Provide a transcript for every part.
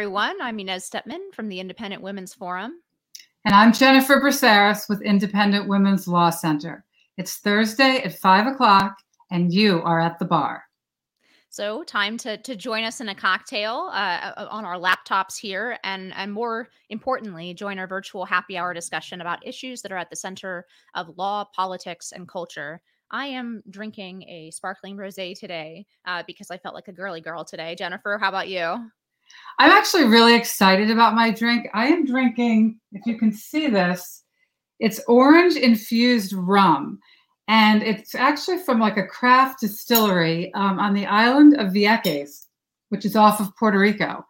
everyone. I'm Inez Stepman from the Independent Women's Forum. And I'm Jennifer Braceras with Independent Women's Law Center. It's Thursday at 5 o'clock, and you are at the bar. So, time to, to join us in a cocktail uh, uh, on our laptops here, and, and more importantly, join our virtual happy hour discussion about issues that are at the center of law, politics, and culture. I am drinking a sparkling rosé today uh, because I felt like a girly girl today. Jennifer, how about you? I'm actually really excited about my drink. I am drinking, if you can see this, it's orange infused rum. And it's actually from like a craft distillery um, on the island of Vieques, which is off of Puerto Rico.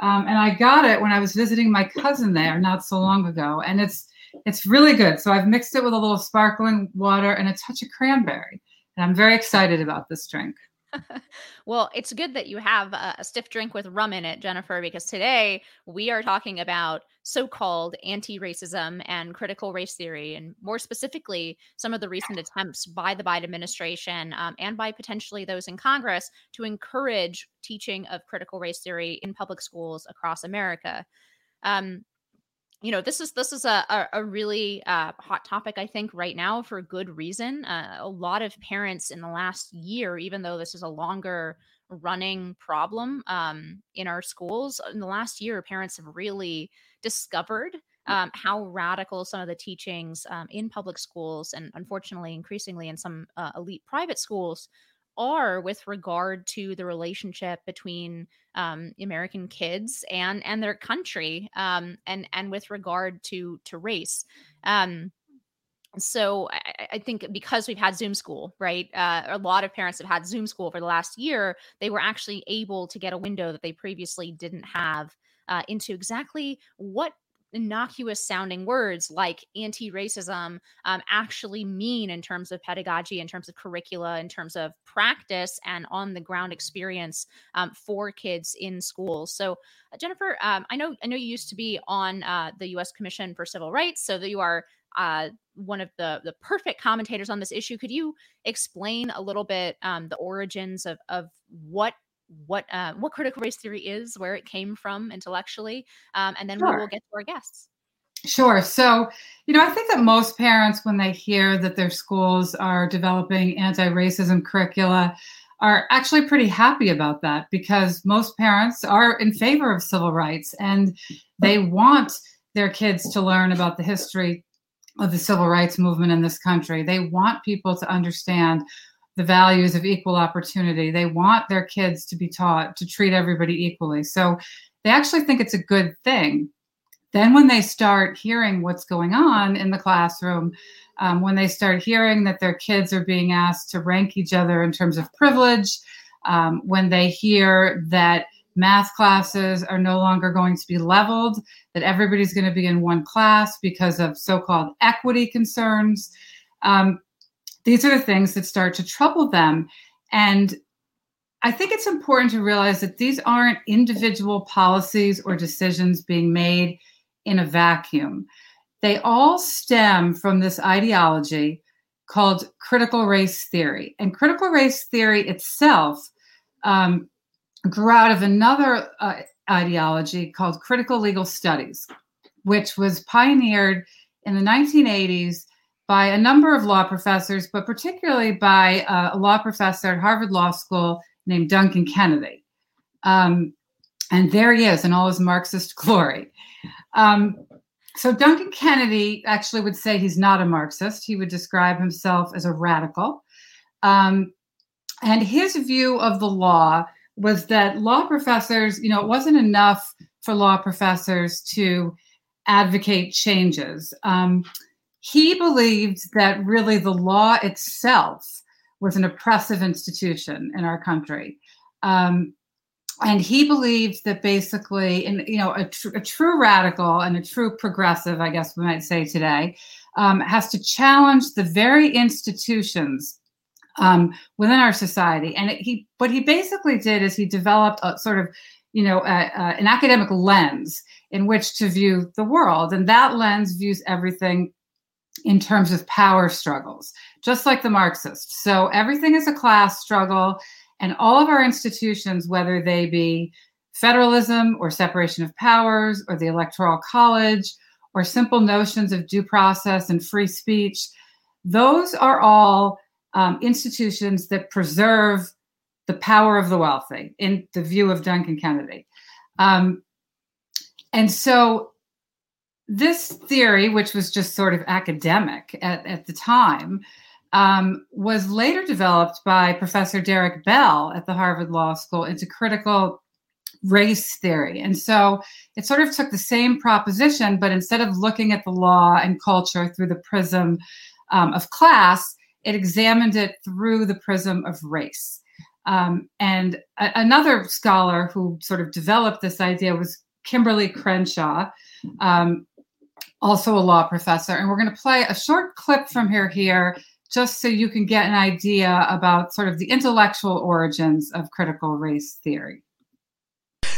Um, and I got it when I was visiting my cousin there not so long ago. And it's it's really good. So I've mixed it with a little sparkling water and a touch of cranberry. And I'm very excited about this drink. well, it's good that you have a, a, stiff drink with rum in it, Jennifer, because today we are talking about so called anti racism and critical race theory, and more specifically, some of the recent attempts by the Biden administration um, and by potentially those in Congress to encourage teaching of critical race theory in public schools across America. Um, you know this is this is a, a, really uh, hot topic i think right now for good reason. Uh, a lot of parents in the last year even though this is a longer running problem um, in our schools in the last year parents have really discovered um, how radical some of the teachings um, in public schools and unfortunately increasingly in some uh, elite private schools are with regard to the relationship between um, American kids and and their country, um, and and with regard to to race. Um, so I, I, think because we've had Zoom school, right? Uh, a lot of parents have had Zoom school for the last year. They were actually able to get a window that they previously didn't have uh, into exactly what innocuous sounding words like anti-racism um, actually mean in terms of pedagogy in terms of curricula in terms of practice and on the ground experience um, for kids in schools so uh, jennifer um, i know i know you used to be on uh, the u.s commission for civil rights so that you are uh, one of the the perfect commentators on this issue. Could you explain a little bit um, the origins of of what what uh, what critical race theory is, where it came from intellectually, um, and then sure. we will get to our guests. Sure. So, you know, I think that most parents, when they hear that their schools are developing anti racism curricula, are actually pretty happy about that because most parents are in favor of civil rights and they want their kids to learn about the history of the civil rights movement in this country. They want people to understand the values of equal opportunity. They want their kids to be taught to treat everybody equally. So they actually think it's a good thing. Then, when they start hearing what's going on in the classroom, um, when they start hearing that their kids are being asked to rank each other in terms of privilege, um, when they hear that math classes are no longer going to be leveled, that everybody's going to be in one class because of so called equity concerns, um, these are the things that start to trouble them. And I think it's important to realize that these aren't individual policies or decisions being made in a vacuum. They all stem from this ideology called critical race theory. And critical race theory itself um, grew out of another uh, ideology called critical legal studies, which was pioneered in the 1980s by a number of law professors, but particularly by uh, a law professor at Harvard Law School named Duncan Kennedy. Um, and there he is in all his Marxist glory. Um, so Duncan Kennedy actually would say he's not a Marxist. He would describe himself as a radical. Um, and his view of the law was that law professors, you know, it wasn't enough for law professors to advocate changes. Um, he believed that really the law itself was an oppressive institution in our country. Um, and he believed that basically, in you know, a, tr- a, true radical and a true progressive, I guess we might say today, um, has to challenge the very institutions um, within our society. And it, he, what he basically did is he developed a sort of, you know, a, a, an academic lens in which to view the world, and that lens views everything in terms of power struggles, just like the Marxists. So everything is a class struggle, and all of our institutions, whether they be federalism or separation of powers or the electoral college or simple notions of due process and free speech, those are all um, institutions that preserve the power of the wealthy in the view of Duncan Kennedy. Um, and so this theory, which was just sort of academic at, at the time, um, was later developed by Professor Derek Bell at the Harvard Law School into critical race theory. And so it sort of took the same proposition, but instead of looking at the law and culture through the prism um, of class, it examined it through the prism of race. Um, and a- another scholar who sort of developed this idea was Kimberlé Crenshaw, um, also a law professor. And we're going to play a short clip from her here just so you can get an idea about sort of the intellectual origins of critical race theory.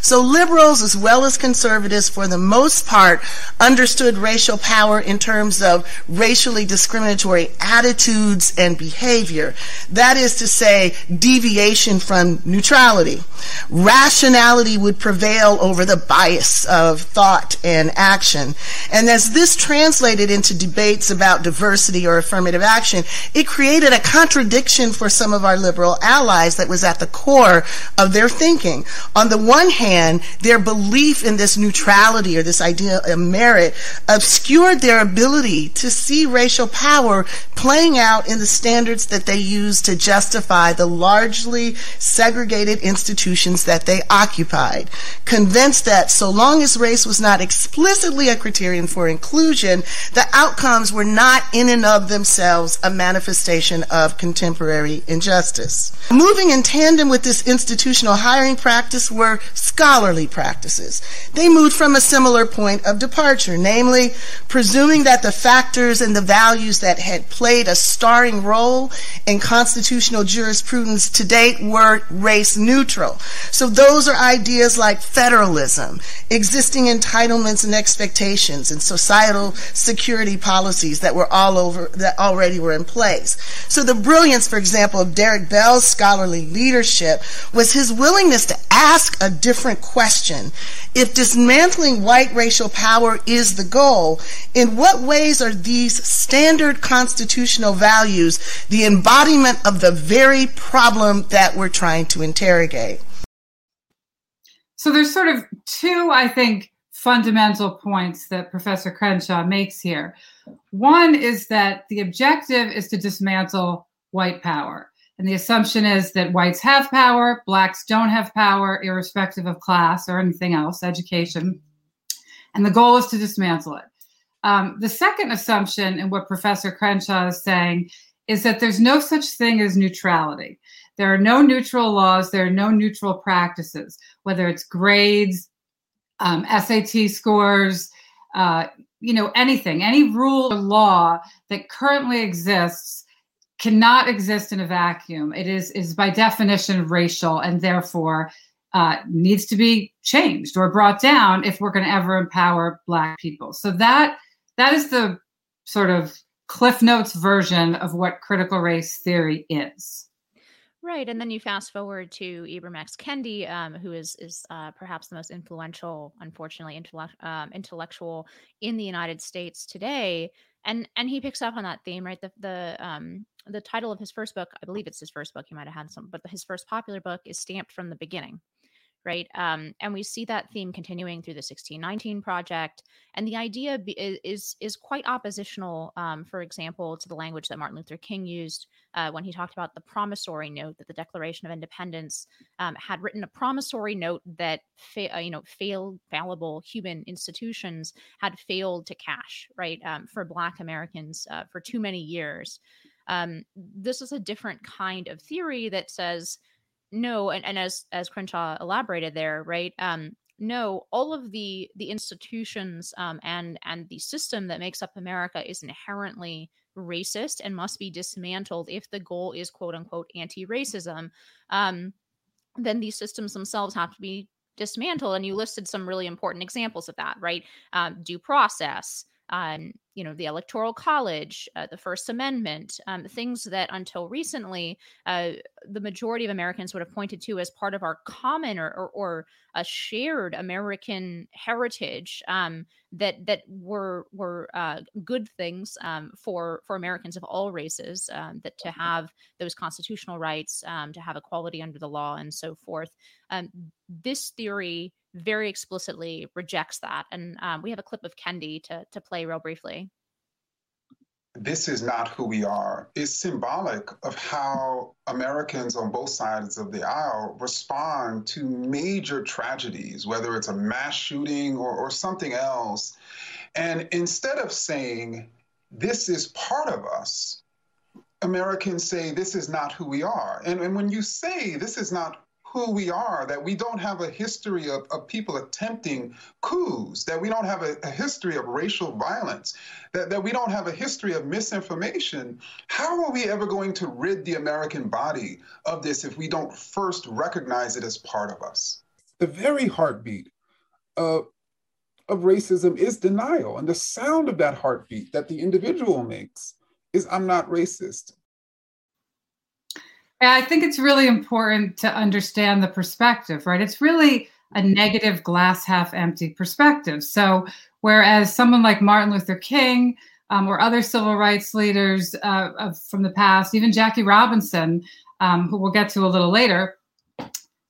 So liberals as well as conservatives for the most part understood racial power in terms of racially discriminatory attitudes and behavior. That is to say, deviation from neutrality. Rationality would prevail over the bias of thought and action. And as this translated into debates about diversity or affirmative action, it created a contradiction for some of our liberal allies that was at the core of their thinking. On the one hand, hand, their belief in this neutrality or this idea of merit obscured their ability to see racial power playing out in the standards that they use to justify the largely segregated institutions that they occupied. Convinced that so long as race was not explicitly a criterion for inclusion, the outcomes were not in and of themselves a manifestation of contemporary injustice. Moving in tandem with this institutional hiring practice were scholarly practices. They moved from a similar point of departure, namely, presuming that the factors and the values that had played a starring role in constitutional jurisprudence to date were race neutral. So those are ideas like federalism, existing entitlements and expectations, and societal security policies that were all over, that already were in place. So the brilliance, for example, of Derek Bell's scholarly leadership was his willingness to ask a different different question. If dismantling white racial power is the goal, in what ways are these standard constitutional values the embodiment of the very problem that we're trying to interrogate? So there's sort of two, I think, fundamental points that Professor Crenshaw makes here. One is that the objective is to dismantle white power. And the assumption is that whites have power, blacks don't have power, irrespective of class or anything else, education. And the goal is to dismantle it. Um, the second assumption, and what Professor Crenshaw is saying, is that there's no such thing as neutrality. There are no neutral laws, there are no neutral practices, whether it's grades, um, SAT scores, uh, you know, anything, any rule or law that currently exists cannot exist in a vacuum. It is is by definition racial and therefore uh, needs to be changed or brought down if we're going to ever empower Black people. So that that is the sort of Cliff Notes version of what critical race theory is. Right, and then you fast forward to Ibram X. Kendi, um, who is is uh, perhaps the most influential, unfortunately, intellect, um, intellectual in the United States today, and and he picks up on that theme, right? The the um, the title of his first book, I believe it's his first book. He might have had some, but his first popular book is stamped from the beginning, right? Um, and we see that theme continuing through the 1619 project. And the idea be, is is quite oppositional, um, for example, to the language that Martin Luther King used uh, when he talked about the promissory note that the Declaration of Independence um, had written a promissory note that fa- uh, you know failed fallible human institutions had failed to cash right um, for Black Americans uh, for too many years. Um, this is a different kind of theory that says no, and, and as as Crenshaw elaborated there, right? Um, no, all of the the institutions um, and and the system that makes up America is inherently racist and must be dismantled if the goal is quote unquote anti-racism. Um, then these systems themselves have to be dismantled. And you listed some really important examples of that, right? Um, due process, um, you know, the Electoral College, uh, the First Amendment, um, things that until recently uh, the majority of Americans would have pointed to as part of our common or, or, or a shared American heritage um, that that were were uh, good things um, for for Americans of all races. Um, that to have those constitutional rights, um, to have equality under the law, and so forth. Um, this theory very explicitly rejects that. And um, we have a clip of Kendi to, to play real briefly. This is not who we are. It's symbolic of how Americans on both sides of the aisle respond to major tragedies, whether it's a mass shooting or, or something else. And instead of saying, this is part of us, Americans say, this is not who we are. And, and when you say this is not who we are, that we don't have a history of, of people attempting coups, that we don't have a, a, history of racial violence, that, that we don't have a history of misinformation. How are we ever going to rid the American body of this if we don't first recognize it as part of us? The very heartbeat of, of racism is denial. And the sound of that heartbeat that the individual makes is I'm not racist. I think it's really important to understand the perspective, right? It's really a negative glass half empty perspective. So, whereas someone like Martin Luther King um, or other civil rights leaders uh, of, from the past, even Jackie Robinson, um, who we'll get to a little later,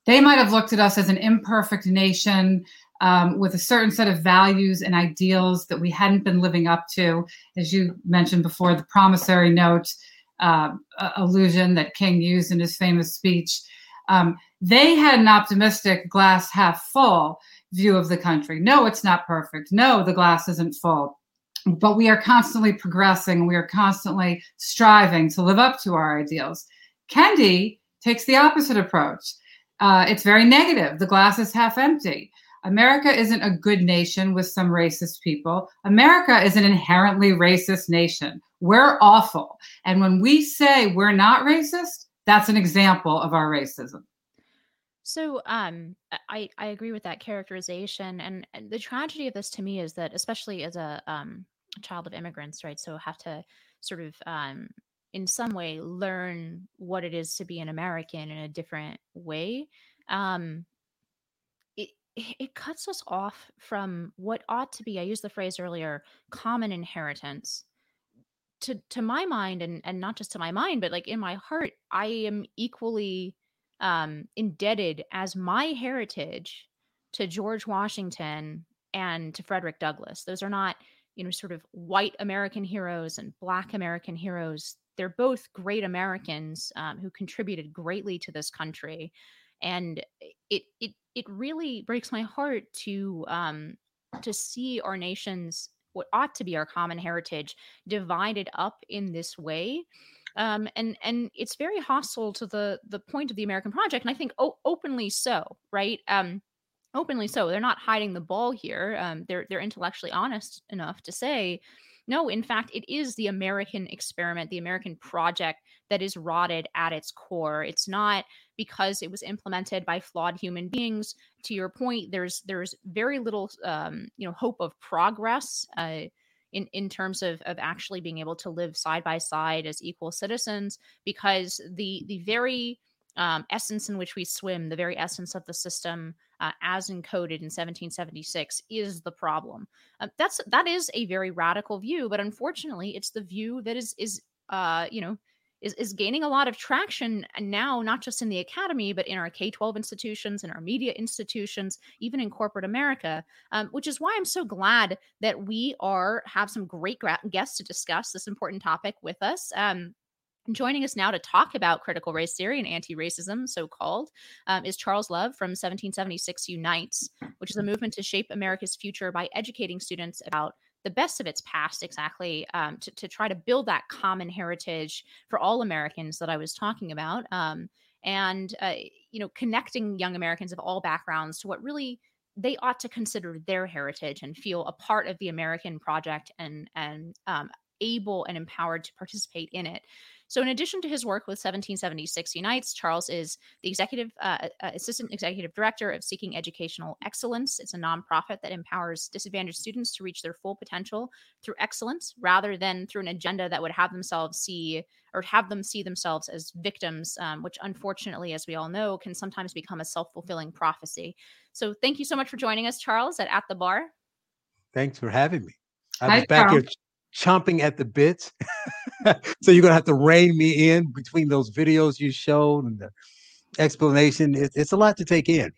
they might have looked at us as an imperfect nation um, with a certain set of values and ideals that we hadn't been living up to. As you mentioned before, the promissory note uh, allusion that King used in his famous speech. Um, they had an optimistic glass half full view of the country. No, it's not perfect. No, the glass isn't full. But we are constantly progressing. We are constantly striving to live up to our ideals. Kendi takes the opposite approach. Uh, it's very negative. The glass is half empty. America isn't a good nation with some racist people. America is an inherently racist nation. We're awful. And when we say we're not racist, that's an example of our racism. So um I I agree with that characterization and, the tragedy of this to me is that especially as a um child of immigrants, right? So have to sort of um in some way learn what it is to be an American in a different way. Um it it cuts us off from what ought to be, I used the phrase earlier, common inheritance to to my mind and and not just to my mind but like in my heart i am equally um indebted as my heritage to george washington and to frederick douglass. Those are not you know sort of white american heroes and black american heroes. They're both great americans um, who contributed greatly to this country. And it it it really breaks my heart to um to see our nation's what ought to be our common heritage divided up in this way um, and and it's very hostile to the the point of the American project, and I think o- openly so, right? Um, openly so. They're not hiding the ball here. Um, they're they're intellectually honest enough to say, no, in fact, it is the American experiment, the American project that is rotted at its core. It's not because it was implemented by flawed human beings. To your point, there's there's very little um, you know hope of progress. Uh, in, in terms of, of actually being able to live side by side as equal citizens because the the very um, essence in which we swim, the very essence of the system uh, as encoded in 1776, is the problem. Uh, that's that is a very radical view, but unfortunately, it's the view that is is uh, you know is, is gaining a lot of traction now, not just in the academy, but in our K 12 institutions, in our media institutions, even in corporate America, um, which is why I'm so glad that we are have some great gra- guests to discuss this important topic with us. Um, Joining us now to talk about critical race theory and anti racism, so called, um, is Charles Love from 1776 Unites, which is a movement to shape America's future by educating students about the best of its past exactly um, to, to try to build that common heritage for all americans that i was talking about um, and uh, you know connecting young americans of all backgrounds to what really they ought to consider their heritage and feel a part of the american project and and um, able and empowered to participate in it. So, in addition to his work with 1776 Unites, Charles is the executive uh, uh, assistant executive director of Seeking Educational Excellence. It's a nonprofit that empowers disadvantaged students to reach their full potential through excellence, rather than through an agenda that would have themselves see or have them see themselves as victims, um, which unfortunately, as we all know, can sometimes become a self fulfilling prophecy. So, thank you so much for joining us, Charles, at At the Bar. Thanks for having me. I was Hi, back Charles. here chomping at the bits. so you're gonna have to rein me in between those videos you showed and the explanation. It, it's a lot to take in.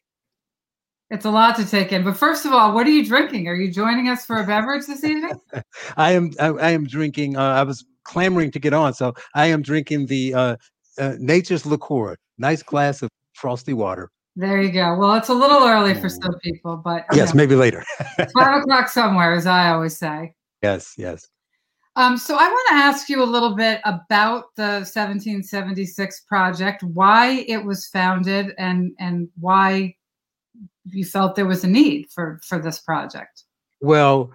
It's a lot to take in. But first of all, what are you drinking? Are you joining us for a beverage this evening? I am. I, I am drinking. Uh, I was clamoring to get on, so I am drinking the uh, uh, Nature's Liqueur. Nice glass of frosty water. There you go. Well, it's a little early for some people, but yes, know, maybe later. five o'clock somewhere, as I always say. Yes, yes. Um, so I want to ask you a little bit about the 1776 project, why it was founded, and and why you felt there was a need for for this project. Well,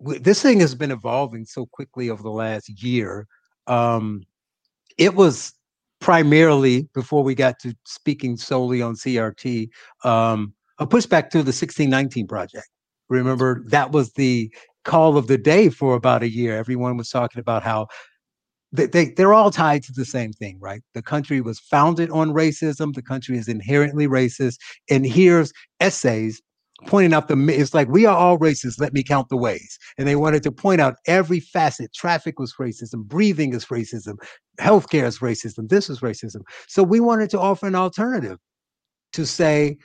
this thing has been evolving so quickly over the last year. Um, it was primarily before we got to speaking solely on CRT, um, a pushback to the 1619 project. Remember, that was the call of the day for about a year. Everyone was talking about how they, they, they're all tied to the same thing, right? The country was founded on racism. The country is inherently racist. And here's essays pointing out the it's like we are all racist let me count the ways and they wanted to point out every facet traffic was racism breathing is racism healthcare is racism this is racism so we wanted to offer an alternative to say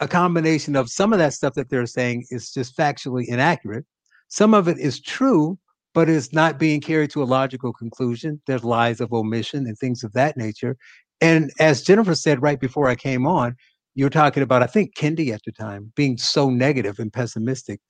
a combination of some of that stuff that they're saying is just factually inaccurate some of it is true, but it's not being carried to a logical conclusion. There's lies of omission and things of that nature. And as Jennifer said right before I came on, you were talking about, I think, Kendi at the time being so negative and pessimistic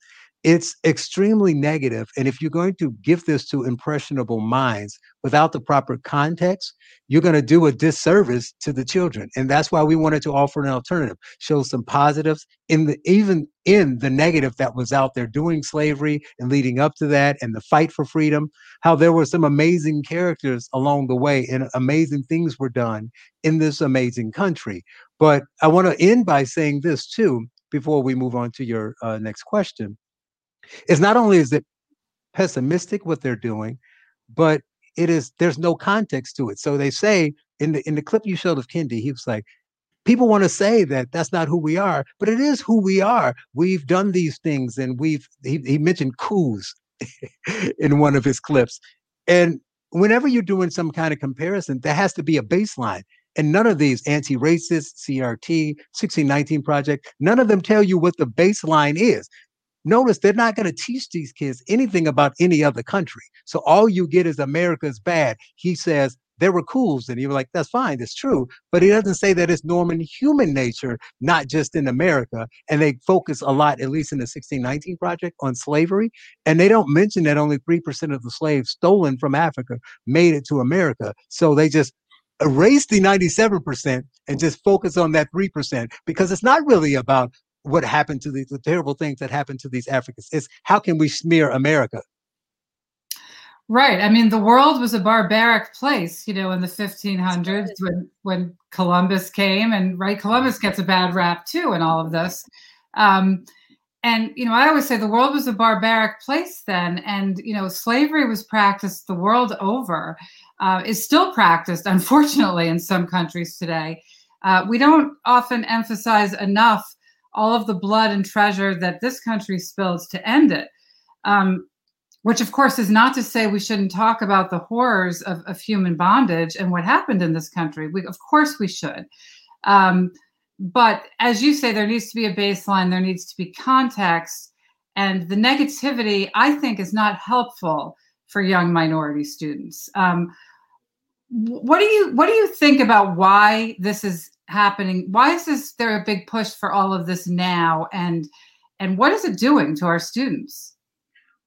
it's extremely negative and if you're going to give this to impressionable minds without the proper context you're going to do a disservice to the children and that's why we wanted to offer an alternative show some positives in the even in the negative that was out there doing slavery and leading up to that and the fight for freedom how there were some amazing characters along the way and amazing things were done in this amazing country. But i want to end by saying this too before we move on to your uh, next question it's not only is it pessimistic what they're doing, but it is there's no context to it. So they say in the in the clip you showed of Kendi, he was like, people want to say that that's not who we are, but it is who we are. We've done these things, and we've he, he mentioned coups in one of his clips, and whenever you're doing some kind of comparison, there has to be a baseline. And none of these anti-racist, CRT, 1619 project, none of them tell you what the baseline is. Notice they're not going to teach these kids anything about any other country. So all you get is America's bad. He says there were cools, and you're like, that's fine, that's true. But he doesn't say that it's normal human nature, not just in America. And they focus a lot, at least in the 1619 project, on slavery. And they don't mention that only 3% of the slaves stolen from Africa made it to America. So they just erase the 97% and just focus on that 3% because it's not really about what happened to these the terrible things that happened to these Africans. It's how can we smear America? Right. I mean, the world was a barbaric place, you know, in the 1500s when when Columbus came, and right, Columbus gets a bad rap too in all of this. Um, and you know, I always say the world was a barbaric place then, and you know, slavery was practiced the world over. Uh, is still practiced, unfortunately, in some countries today. Uh, we don't often emphasize enough all of the blood and treasure that this country spills to end it. Um, which, of course, is not to say we shouldn't talk about the horrors of, of human bondage and what happened in this country. We, of course, we should. Um, but as you say, there needs to be a baseline, there needs to be context. And the negativity, I think, is not helpful for young minority students. Um, what do you what do you think about why this is happening? Why is this there a big push for all of this now? And and what is it doing to our students?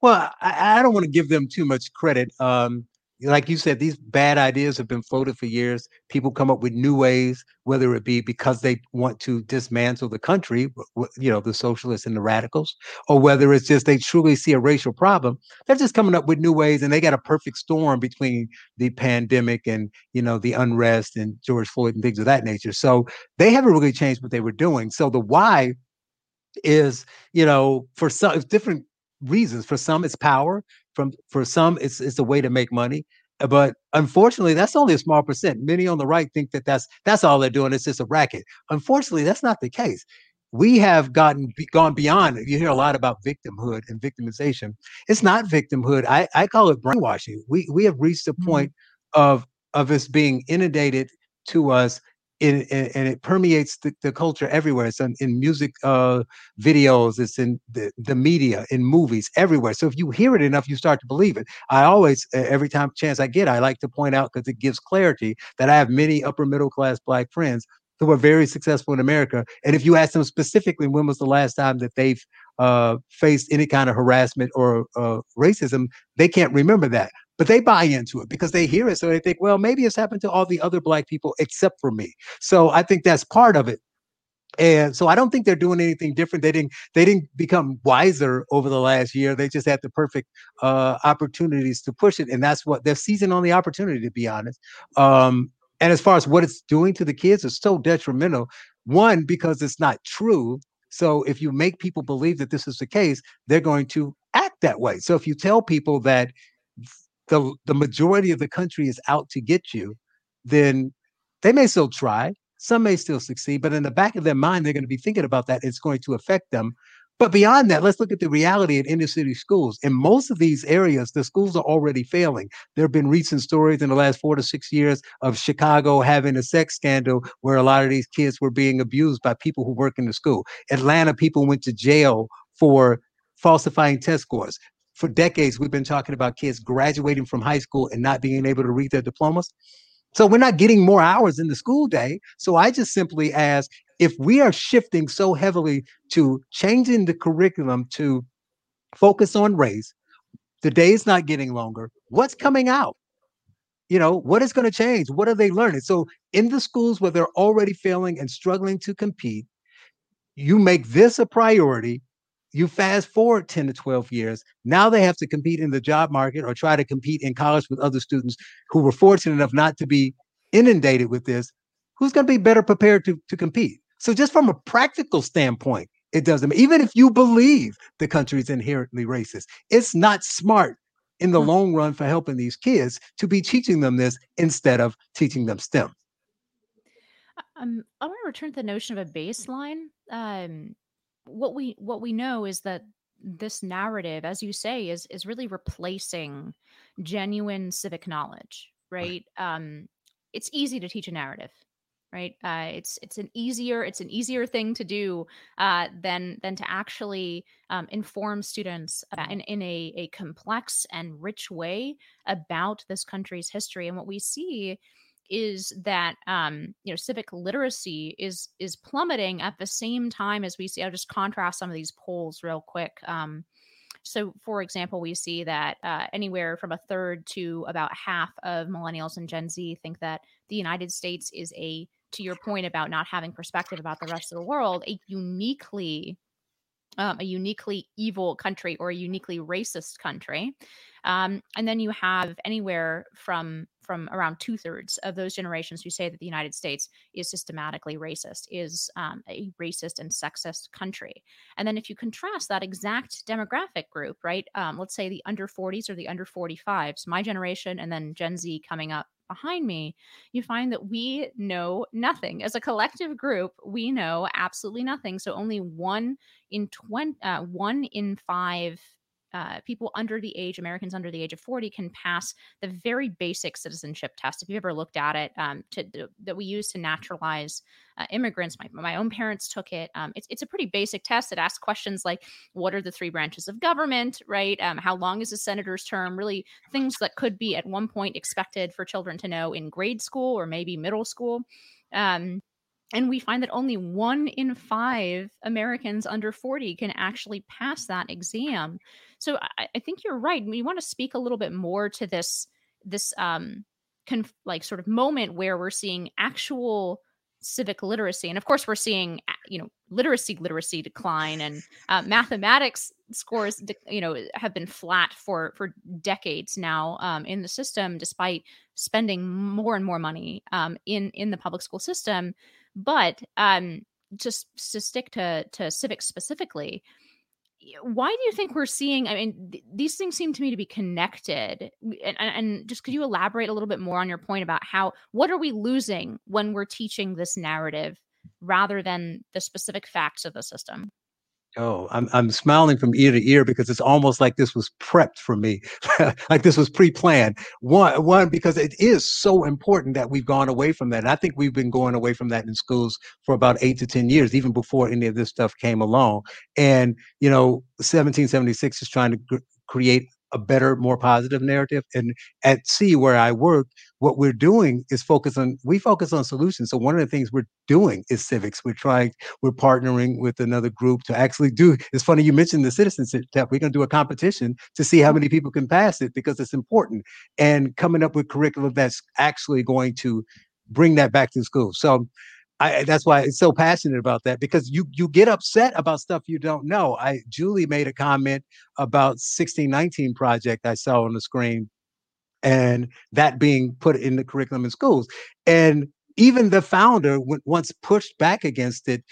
Well, I, I don't want to give them too much credit. Um, like you said, these bad ideas have been floated for years. People come up with new ways, whether it be because they want to dismantle the country, you know, the socialists and the radicals, or whether it's just they truly see a racial problem. They're just coming up with new ways, and they got a perfect storm between the pandemic and you know the unrest and George Floyd and things of that nature. So they haven't really changed what they were doing. So the why is, you know, for some different reasons. For some, it's power. From for some, it's it's a way to make money. But unfortunately, that's only a small percent. Many on the right think that that's that's all they're doing. It's just a racket. Unfortunately, that's not the case. We have gotten gone beyond. You hear a lot about victimhood and victimization. It's not victimhood. I, I call it brainwashing. We we have reached a mm-hmm. point mm-hmm. of of us being inundated to us in, in, and it permeates the, the culture everywhere. It's in, in music uh, videos, it's in the, the media, in movies, everywhere. So if you hear it enough, you start to believe it. I always, every time chance I get, I like to point out because it gives clarity that I have many upper middle class black friends who are very successful in America. And if you ask them specifically, when was the last time that they've uh, faced any kind of harassment or uh, racism, they can't remember that but they buy into it because they hear it. So they think, well, maybe it's happened to all the other black people except for me. So I think that's part of it. And so I don't think they're doing anything different. They didn't they didn't become wiser over the last year. They just had the perfect uh, opportunities to push it, and that's what they're seizing on the opportunity. To be honest, um, and as far as what it's doing to the kids, it's so detrimental. One because it's not true. So if you make people believe that this is the case, they're going to act that way. So if you tell people that the the majority of the country is out to get you, then they may still try. Some may still succeed, but in the back of their mind, they're going to be thinking about that. It's going to affect them. But beyond that, let's look at the reality at inner city schools. In most of these areas, the schools are already failing. There have been recent stories in the last four to six years of Chicago having a sex scandal where a lot of these kids were being abused by people who work in the school. Atlanta people went to jail for falsifying test scores for decades we've been talking about kids graduating from high school and not being able to read their diplomas. So we're not getting more hours in the school day. So I just simply ask if we are shifting so heavily to changing the curriculum to focus on race, the day is not getting longer. What's coming out? You know, what is going to change? What are they learning? So in the schools where they're already failing and struggling to compete, you make this a priority you fast forward 10 to 12 years now they have to compete in the job market or try to compete in college with other students who were fortunate enough not to be inundated with this who's going to be better prepared to, to compete so just from a practical standpoint it doesn't even if you believe the country is inherently racist it's not smart in the hmm. long run for helping these kids to be teaching them this instead of teaching them stem um, I want to return to the notion of a baseline. Um, what we what we know is that this narrative as you say is is really replacing genuine civic knowledge right, right. um it's easy to teach a narrative right? Uh, it's it's an easier it's an easier thing to do uh, than than to actually um, inform students about, in, in a, a complex and rich way about this country's history. And what we see is that um, you know civic literacy is is plummeting at the same time as we see. I'll just contrast some of these polls real quick. Um, so, for example, we see that uh, anywhere from a third to about half of millennials and Gen Z think that the United States is a, to your point about not having perspective about the rest of the world, a uniquely um, a uniquely evil country or a uniquely racist country. Um, and then you have anywhere from from around two thirds of those generations who say that the United States is systematically racist, is um, a racist and sexist country. And then if you contrast that exact demographic group, right? Um, let's say the under 40s or the under 45s, my generation, and then Gen Z coming up behind me, you find that we know nothing. As a collective group, we know absolutely nothing. So only one in 20, uh, one in five uh, people under the age, Americans under the age of 40, can pass the very basic citizenship test. If you ever looked at it, um, to, that we use to naturalize uh, immigrants, my, my own parents took it. Um, it's, it's a pretty basic test. It asks questions like, what are the three branches of government, right? Um, how long is a senator's term? Really, things that could be at one point expected for children to know in grade school or maybe middle school. Um, and we find that only one in five Americans under 40 can actually pass that exam. So I, I think you're right. We want to speak a little bit more to this this um conf- like sort of moment where we're seeing actual civic literacy and of course we're seeing you know literacy literacy decline and uh, mathematics scores you know have been flat for for decades now um, in the system despite spending more and more money um, in in the public school system but um, just to stick to to civics specifically why do you think we're seeing i mean th- these things seem to me to be connected and, and, just could you elaborate a little bit more on your point about how what are we losing when we're teaching this narrative rather than the specific facts of the system Oh, I'm I'm smiling from ear to ear because it's almost like this was prepped for me, like this was pre-planned. One, one because it is so important that we've gone away from that. And I think we've been going away from that in schools for about eight to ten years, even before any of this stuff came along. And you know, 1776 is trying to create a better, more positive narrative. And at SEE, where I work, what we're doing is focus on we focus on solutions. So one of the things we're doing is civics. We're trying, we're partnering with another group to actually do. It's funny you mentioned the citizenship. That we're going to do a competition to see how many people can pass it because it's important, and coming up with curriculum that's actually going to bring that back to school. So I, that's why I'm so passionate about that because you you get upset about stuff you don't know. I Julie made a comment about 1619 project I saw on the screen and that being put in the curriculum in schools. And even the founder, once pushed back against it,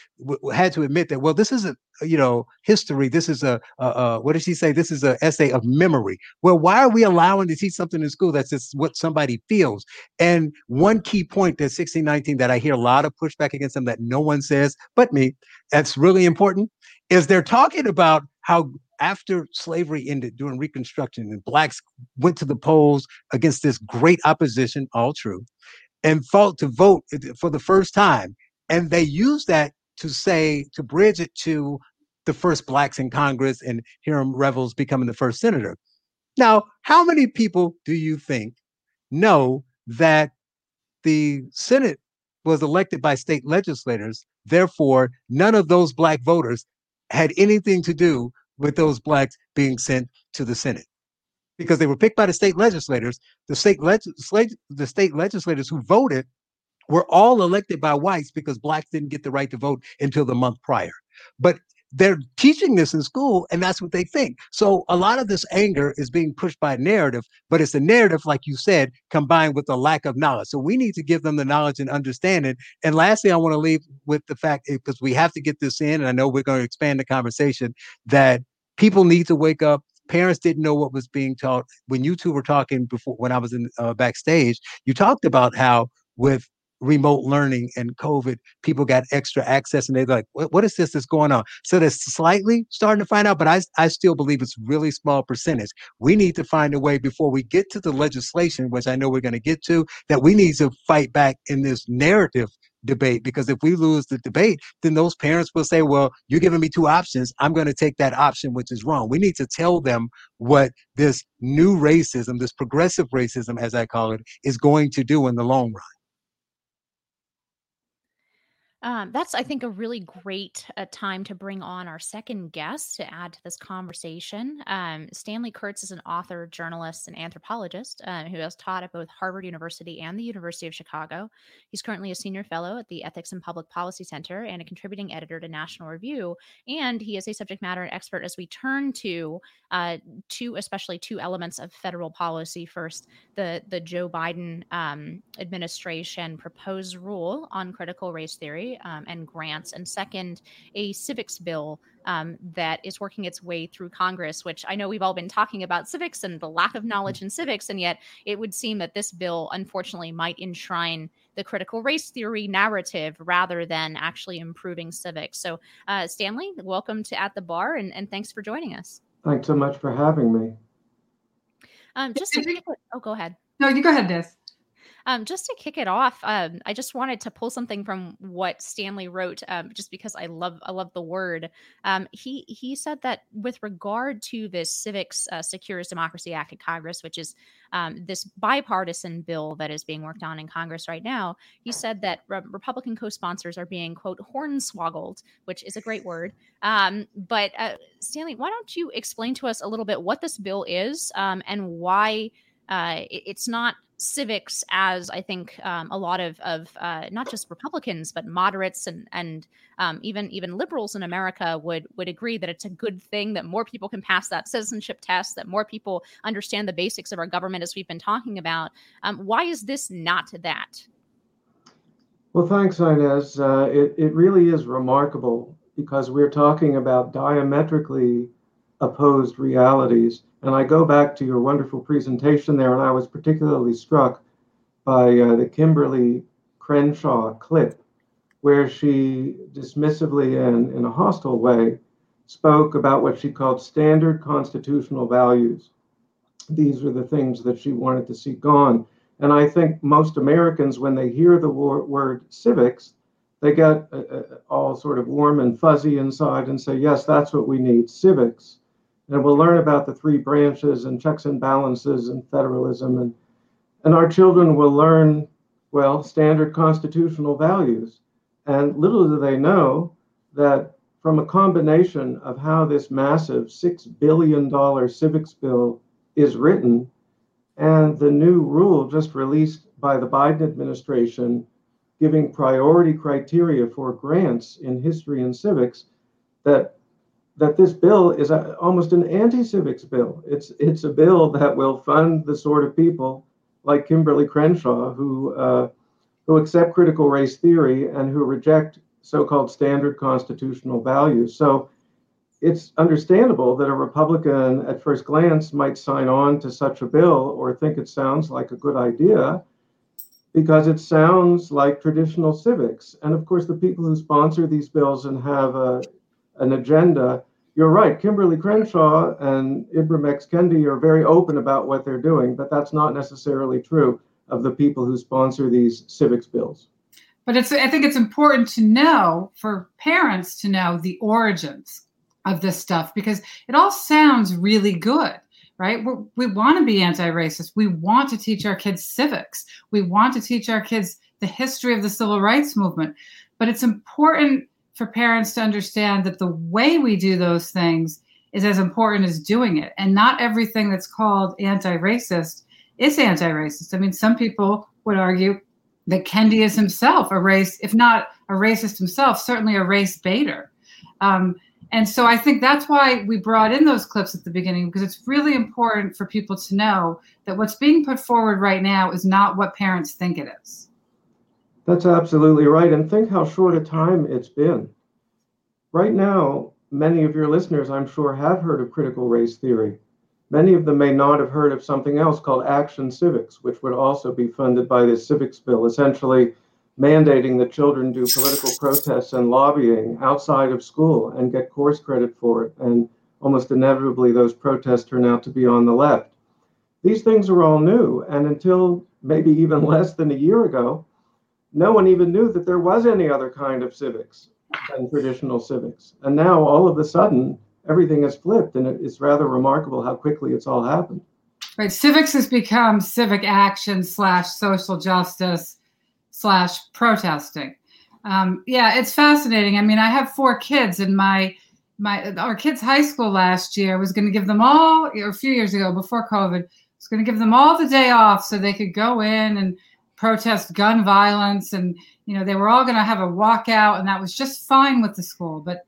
had to admit that well, this isn't uh, you know history. This is a, a, a what did she say? This is an essay of memory. Well, why are we allowing to teach something in school that's just what somebody feels? And one key point that 1619 that I hear a lot of pushback against them that no one says but me. That's really important. Is they're talking about how after slavery ended during Reconstruction and blacks went to the polls against this great opposition, all true and fought to vote for the first time. And they used that to say, to bridge it to the first blacks in Congress and Hiram Revels becoming the first senator. Now, how many people do you think know that the Senate was elected by state legislators? Therefore, none of those black voters had anything to do with those blacks being sent to the Senate because they were picked by the state legislators. The state legis- the state legislators who voted were all elected by whites because blacks didn't get the right to vote until the month prior. But they're teaching this in school and that's what they think. So a lot of this anger is being pushed by narrative, but it's a narrative, like you said, combined with a lack of knowledge. So we need to give them the knowledge and understanding. And lastly, I want to leave with the fact eh, because we have to get this in, and I know we're going to expand the conversation that people need to wake up parents didn't know what was being taught. When you two were talking before, when I was in uh, backstage, you talked about how with remote learning and COVID, people got extra access and they're like, what, is this that's going on? So they're slightly starting to find out, but I, I still believe it's really small percentage. We need to find a way before we get to the legislation, which I know we're going to get to, that we need to fight back in this narrative debate because if we lose the debate, then those parents will say, Well, you're giving me two options. I'm going to take that option, which is wrong. We need to tell them what this new racism, this progressive racism, as I call it, is going to do in the long run. Um, that's, I think, a really great uh, time to bring on our second guest to add to this conversation. Um, Stanley Kurtz is an author, journalist, and anthropologist uh, who has taught at both Harvard University and the University of Chicago. He's currently a senior fellow at the Ethics and Public Policy Center and a contributing editor to National Review. And he is a subject matter expert as we turn to uh, two, especially two elements of federal policy. First, the the Joe Biden um, administration proposed rule on critical race theory um, and grants, and second, a civics bill um, that is working its way through Congress, which I know we've all been talking about civics and the lack of knowledge in civics, and yet it would seem that this bill, unfortunately, might enshrine the critical race theory narrative rather than actually improving civics. So, uh, Stanley, welcome to At the Bar, and, and thanks for joining us. Thanks so much for having me. Um, just to, oh, go ahead. No, you go ahead, Des. Um, just to kick it off, um, I just wanted to pull something from what Stanley wrote, um, just because I love I love the word. Um, he he said that with regard to this Civics uh, Secures Democracy Act in Congress, which is um, this bipartisan bill that is being worked on in Congress right now, he said that re- Republican co-sponsors are being quote hornswoggled, which is a great word. Um, but uh, Stanley, why don't you explain to us a little bit what this bill is and why? uh, it, it's not civics as I think um, a lot of of uh, not just Republicans but moderates and and um, even even liberals in America would would agree that it's a good thing that more people can pass that citizenship test, that more people understand the basics of our government as we've been talking about. Um, why is this not that? Well, thanks, Inez. Uh, it it really is remarkable because we're talking about diametrically opposed realities and I go back to your wonderful presentation there, and I was particularly struck by uh, the Kimberlé Crenshaw clip, where she dismissively and in a hostile way spoke about what she called standard constitutional values. These are the things that she wanted to see gone. And I think most Americans, when they hear the word civics, they get uh, uh, all sort of warm and fuzzy inside and say, yes, that's what we need civics and we'll learn about the three branches and checks and balances and federalism. And and our children will learn well standard constitutional values. And little do they know that from a combination of how this massive six billion dollar civics bill is written and the new rule just released by the Biden administration giving priority criteria for grants in history and civics that that this bill is a, almost an anti-civics bill. It's it's a bill that will fund the sort of people like Kimberlé Crenshaw who uh, who accept critical race theory and who reject so-called standard constitutional values. So it's understandable that a Republican at first glance might sign on to such a bill or think it sounds like a good idea because it sounds like traditional civics. And of course, the people who sponsor these bills and have a, an agenda you're right. Kimberlé Crenshaw and Ibram X. Kendi are very open about what they're doing, but that's not necessarily true of the people who sponsor these civics bills. But it's I think it's important to know for parents to know the origins of this stuff because it all sounds really good, right? We're, we want to be anti-racist. We want to teach our kids civics. We want to teach our kids the history of the civil rights movement. But it's important for parents to understand that the way we do those things is as important as doing it. And not everything that's called anti racist is anti racist. I mean, some people would argue that Kendi is himself a race, if not a racist himself, certainly a race baiter. Um, and so I think that's why we brought in those clips at the beginning because it's really important for people to know that what's being put forward right now is not what parents think it is. That's absolutely right. And think how short a time it's been. Right now, many of your listeners, I'm sure, have heard of critical race theory. Many of them may not have heard of something else called Action Civics, which would also be funded by this civics bill, essentially mandating that children do political protests and lobbying outside of school and get course credit for it. And almost inevitably, those protests turn out to be on the left. These things are all new. And until maybe even less than a year ago, no one even knew that there was any other kind of civics than traditional civics. And now all of a sudden, everything has flipped, and it's rather remarkable how quickly it's all happened. Right. Civics has become civic action slash social justice slash protesting. Um, yeah, it's fascinating. I mean, I have four kids, and my my our kids' high school last year was going to give them all, or a few years ago before COVID, was going to give them all the day off so they could go in and protest gun violence and you know they were all going to have a walkout and that was just fine with the school. But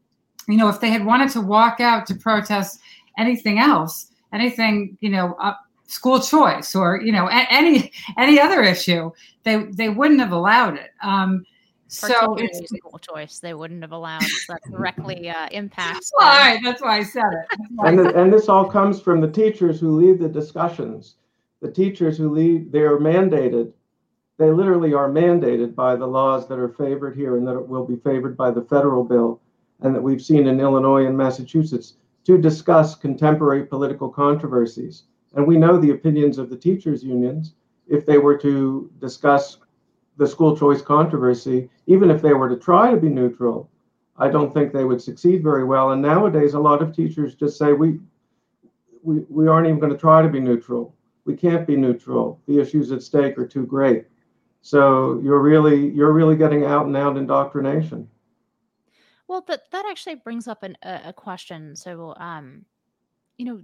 you know if they had wanted to walk out to protest anything else anything you know uh, school choice or you know a- any any other issue they they wouldn't have allowed it. Um so it's school choice they wouldn't have allowed that directly uh, impacts why that's why i said it. And, the, and this all comes from the teachers who lead the discussions. The teachers who lead they're mandated they literally are mandated by the laws that are favored here and that will be favored by the federal bill and that we've seen in Illinois and Massachusetts to discuss contemporary political controversies. And we know the opinions of the teachers' unions if they were to discuss the school choice controversy, even if they were to try to be neutral, I don't think they would succeed very well. And nowadays, a lot of teachers just say, we, we, we aren't even going to try to be neutral. We can't be neutral. The issues at stake are too great. So you're really you're really getting out and out indoctrination. Well, that that actually brings up an, a, a question. So, um, you know,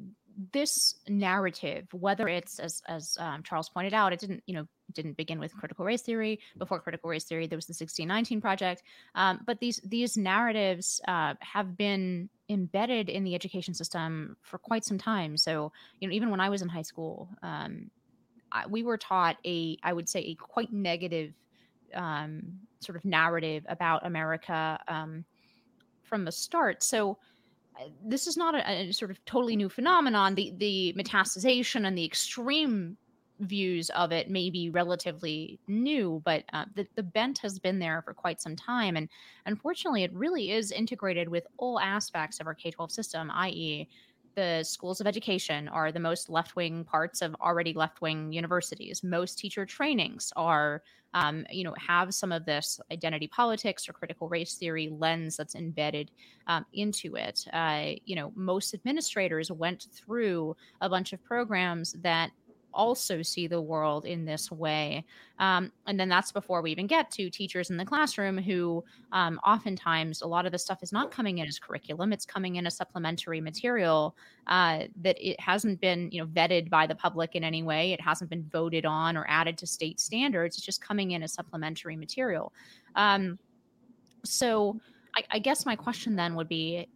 this narrative, whether it's as as um, Charles pointed out, it didn't you know didn't begin with critical race theory. Before critical race theory, there was the 1619 project. Um, but these these narratives uh, have been embedded in the education system for quite some time. So you know, even when I was in high school, um, we were taught a I would say a quite negative um, sort of narrative about America um, from the start. So uh, this is not a, a, sort of totally new phenomenon. The the metastasization and the extreme views of it may be relatively new, but uh, the, the bent has been there for quite some time. And unfortunately, it really is integrated with all aspects of our K 12 system, i.e., the schools of education are the most left wing parts of already left wing universities. Most teacher trainings are, um, you know, have some of this identity politics or critical race theory lens that's embedded um, into it. Uh, you know, most administrators went through a bunch of programs that also see the world in this way. Um, and then that's before we even get to teachers in the classroom who um, oftentimes a lot of the stuff is not coming in as curriculum, it's coming in as supplementary material uh, that it hasn't been you know vetted by the public in any way. It hasn't been voted on or added to state standards. It's just coming in as supplementary material. Um, so I, I guess my question then would be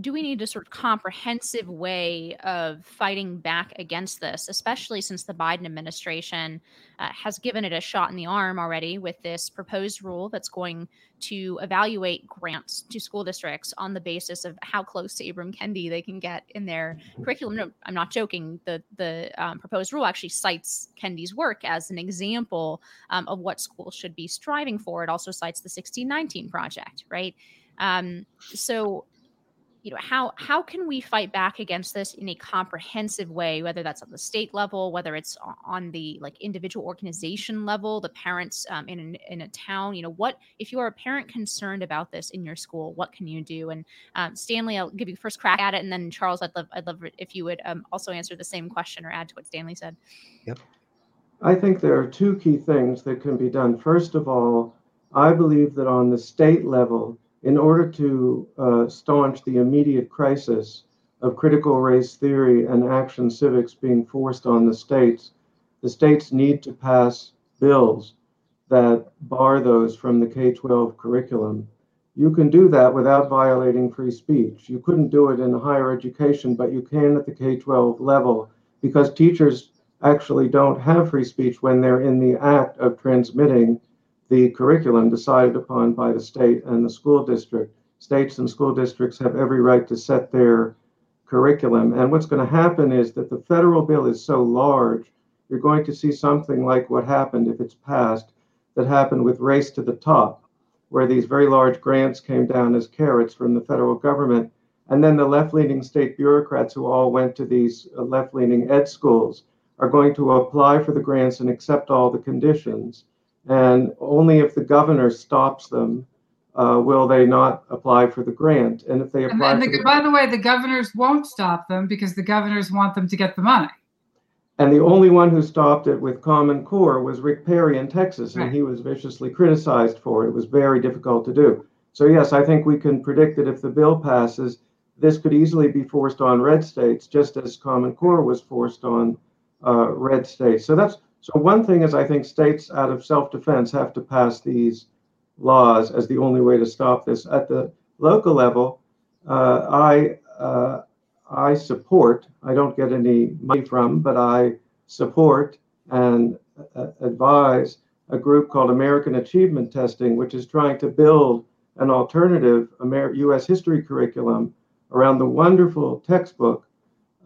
do we need a sort of comprehensive way of fighting back against this, especially since the Biden administration uh, has given it a shot in the arm already with this proposed rule that's going to evaluate grants to school districts on the basis of how close to Ibram Kendi they can get in their curriculum. No, I'm not joking. The the um, proposed rule actually cites Kendi's work as an example um, of what schools should be striving for. It also cites the 1619 project, right? Um, so you know how how can we fight back against this in a comprehensive way whether that's on the state level whether it's on the like individual organization level the parents um, in, in a town? You know what if you are a parent concerned about this in your school what can you do? And um, stanley i'll give you first crack at it and then charles i'd love i'd love if you would um, also answer the same question or add to what stanley said. Yep. I think there are two key things that can be done. First of all i believe that on the state level in order to uh, staunch the immediate crisis of critical race theory and action civics being forced on the states, the states need to pass bills that bar those from the K 12 curriculum. You can do that without violating free speech. You couldn't do it in higher education, but you can at the K 12 level because teachers actually don't have free speech when they're in the act of transmitting the curriculum decided upon by the state and the school district. States and school districts have every right to set their curriculum. And what's going to happen is that the federal bill is so large, you're going to see something like what happened if it's passed, that happened with Race to the Top, where these very large grants came down as carrots from the federal government. And then the left leaning state bureaucrats who all went to these uh, left leaning ed schools are going to apply for the grants and accept all the conditions and only if the governor stops them uh, will they not apply for the grant. And if they apply, and, and the, the, by the way, the governors won't stop them because the governors want them to get the money. And the only one who stopped it with Common Core was Rick Perry in Texas, and he was viciously criticized for it. It was very difficult to do. So yes, I think we can predict that if the bill passes, this could easily be forced on red states, just as Common Core was forced on uh, red states. So that's so one thing is I think states out of self-defense have to pass these laws as the only way to stop this. At the local level, uh, I uh, I support. I don't get any money from, but I support and uh, advise a group called American Achievement Testing, which is trying to build an alternative Amer- U.S. history curriculum around the wonderful textbook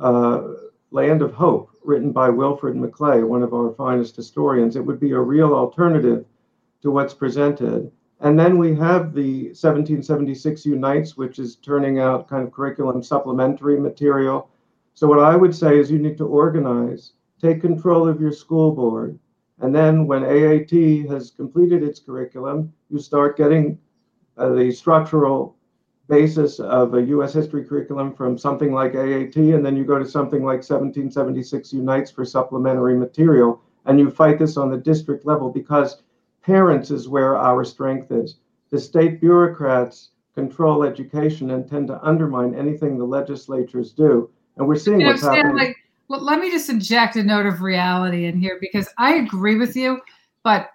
uh, Land of Hope, written by Wilfred McClay, one of our finest historians. It would be a real alternative to what's presented. And then we have the 1776 Unites, which is turning out kind of curriculum supplementary material. So, what I would say is you need to organize, take control of your school board, and then when AAT has completed its curriculum, you start getting uh, the structural basis of a U.S. history curriculum from something like AAT, and then you go to something like 1776 Unites for supplementary material, and you fight this on the district level because parents is where our strength is. The state bureaucrats control education and tend to undermine anything the legislatures do. And we're seeing You know, what's happening. Stanley, l- let me just inject a note of reality in here because I agree with you, but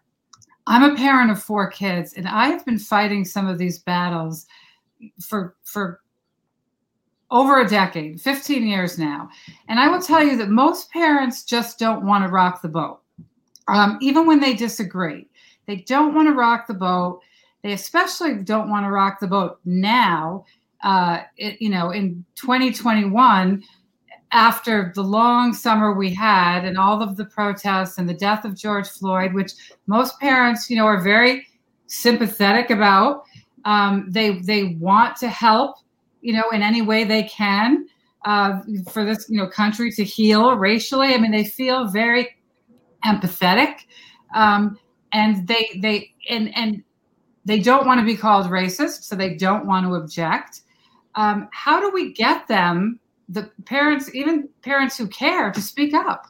I'm a parent of four kids and I have been fighting some of these battles for for over a decade, 15 years now. And I will tell you that most parents just don't want to rock the boat. Um, even when they disagree. They don't want to rock the boat. They especially don't want to rock the boat now, uh, it, you know, in 2021 after the long summer we had and all of the protests and the death of George Floyd, which most parents, you know, are very sympathetic about. Um, they they want to help, you know, in any way they can uh, for this, you know, country to heal racially. I mean, they feel very empathetic, um, and they they and and they don't want to be called racist, so they don't want to object. Um, how do we get them? the parents, even parents who care, to speak up.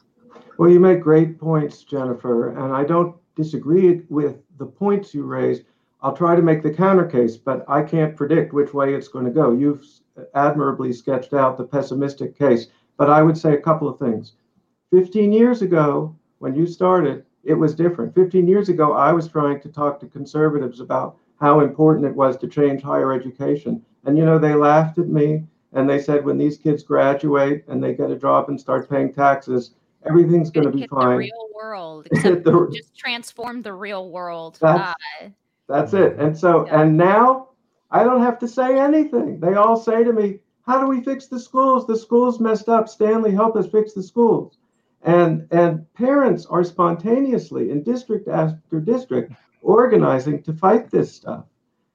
Well, you make great points, Jennifer, and I don't disagree with the points you raised. I'll try to make the counter case, but I can't predict which way it's going to go. You've admirably sketched out the pessimistic case, but I would say a couple of things. 15 years ago, when you started, it was different. 15 years ago, I was trying to talk to conservatives about how important it was to change higher education. And, you know, they laughed at me and they said when these kids graduate and they get a job and start paying taxes, everything's going to be fine. The real world, except the, just transform the real world. That's, uh, that's mm-hmm. it. And so, yeah. and now I don't have to say anything. They all say to me, "How do we fix the schools? The schools messed up. Stanley, help us fix the schools." And and parents are spontaneously in district after district organizing to fight this stuff.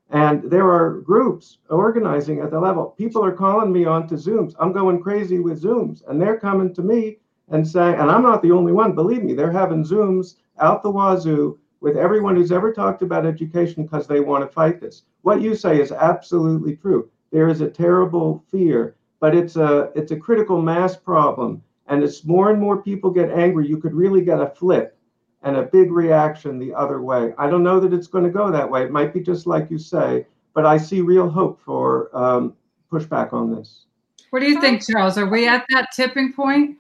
And there are groups organizing at the level. People are calling me onto Zooms. I'm going crazy with Zooms. And they're coming to me and saying, and I'm not the only one, believe me, they're having Zooms out the wazoo with everyone who's ever talked about education because they want to fight this. What you say is absolutely true. There is a terrible fear, but it's a it's a critical mass problem. And as more and more people get angry, you could really get a flip and a big reaction the other way. I don't know that it's going to go that way. It might be just like you say, but I see real hope for um, pushback on this. What do you think, Charles? Are we at that tipping point?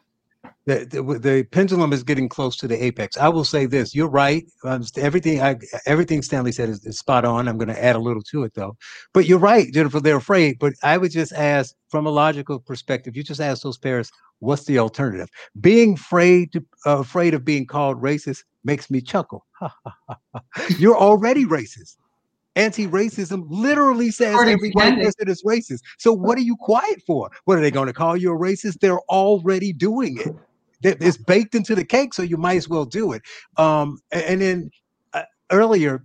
The, the, the pendulum is getting close to the apex. I will say this: you're right. Um, everything I, everything Stanley said is, is spot on. I'm going to add a little to it though. But you're right, Jennifer. They're afraid. But I would just ask, from a logical perspective, you just ask those parents, what's the alternative? Being afraid to uh, afraid of being called racist makes me chuckle. You're already racist. Anti-racism literally says every white person is racist. So what are you quiet for? What are they going to call you a racist? They're already doing it. It's baked into the cake, so you might as well do it. Um, and then uh, earlier,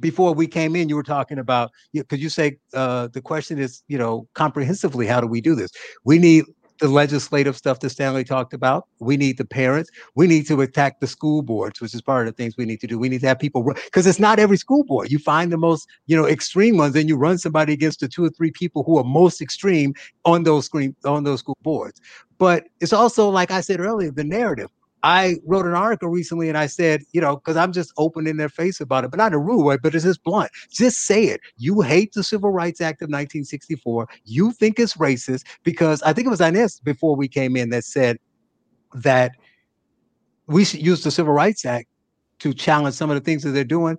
before we came in, you were talking about because you say uh, the question is, you know, comprehensively, how do we do this? We need the legislative stuff that Stanley talked about. We need the parents. We need to attack the school boards, which is part of the things we need to do. We need to have people because it's not every school board. You find the most, you know, extreme ones, and you run somebody against the two or three people who are most extreme on those screen on those school boards. But it's also, like I said earlier, the narrative. I wrote an article recently and I said, you know, because I'm just open in their face about it, but not in a rude way, but it's just blunt. Just say it. You hate the Civil Rights Act of 1964. You think it's racist because I think it was Inez before we came in that said that we should use the Civil Rights Act to challenge some of the things that they're doing.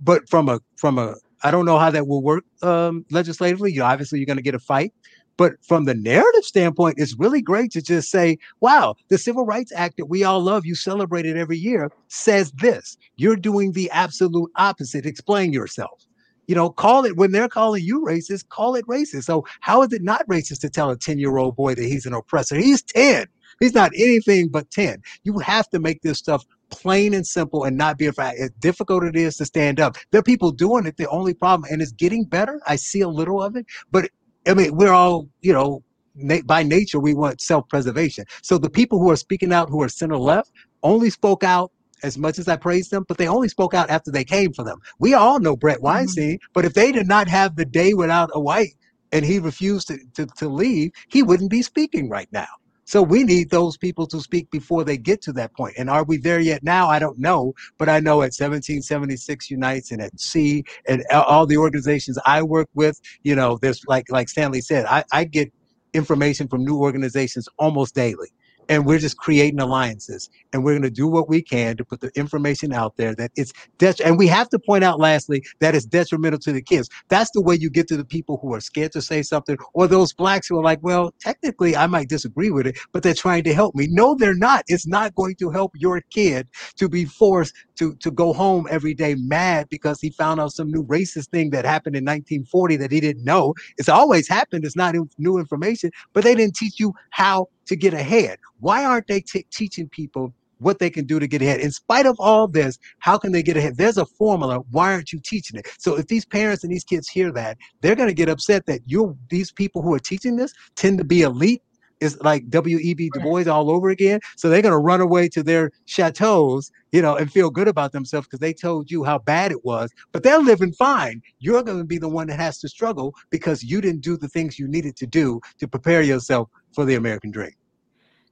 But from a from a I don't know how that will work um, legislatively. You obviously you're going to get a fight, but from the narrative standpoint, it's really great to just say, wow, the Civil Rights Act that we all love, you celebrate it every year, says this. You're doing the absolute opposite. Explain yourself. You know, call it when they're calling you racist, call it racist. So, how is it not racist to tell a 10 year old boy that he's an oppressor? He's 10. He's not anything but 10. You have to make this stuff plain and simple and not be afraid. As difficult it is to stand up, there are people doing it. The only problem, and it's getting better. I see a little of it, but I mean, we're all, you know, na- by nature, we want self preservation. So the people who are speaking out, who are center left, only spoke out as much as I praised them, but they only spoke out after they came for them. We all know Bret mm-hmm. Weinstein, but if they did not have the day without a white and he refused to, to, to leave, he wouldn't be speaking right now. So we need those people to speak before they get to that point. And are we there yet now? I don't know, but I know at 1776 Unites and at SEE and all the organizations I work with, you know, there's like like Stanley said, I, I get information from new organizations almost daily and we're just creating alliances and we're going to do what we can to put the information out there that it's det- and we have to point out lastly that it's detrimental to the kids. That's the way you get to the people who are scared to say something or those blacks who are like well technically i might disagree with it but they're trying to help me. No they're not. It's not going to help your kid to be forced to to go home every day mad because he found out some new racist thing that happened in 1940 that he didn't know it's always happened it's not new information but they didn't teach you how to get ahead. Why aren't they t- teaching people what they can do to get ahead? In spite of all this, how can they get ahead? There's a formula. Why aren't you teaching it? So if these parents and these kids hear that, they're going to get upset that you these people who are teaching this tend to be elite it's like W.E.B. Du Bois all over again. So they're going to run away to their chateaus, you know, and feel good about themselves because they told you how bad it was, but they're living fine. You're going to be the one that has to struggle because you didn't do the things you needed to do to prepare yourself for the American dream.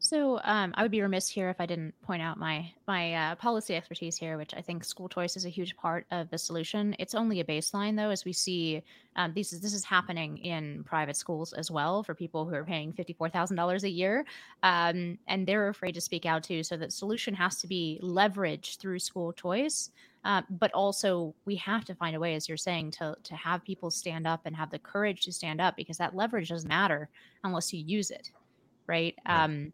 So um, I would be remiss here if I didn't point out my my uh, policy expertise here, which I think school choice is a huge part of the solution. It's only a baseline, though, as we see um, these this is happening in private schools as well for people who are paying fifty four thousand dollars a year, um, and they're afraid to speak out too. So the solution has to be leveraged through school choice. Uh, but also, we have to find a way, as you're saying, to to have people stand up and have the courage to stand up because that leverage doesn't matter unless you use it, right? Um,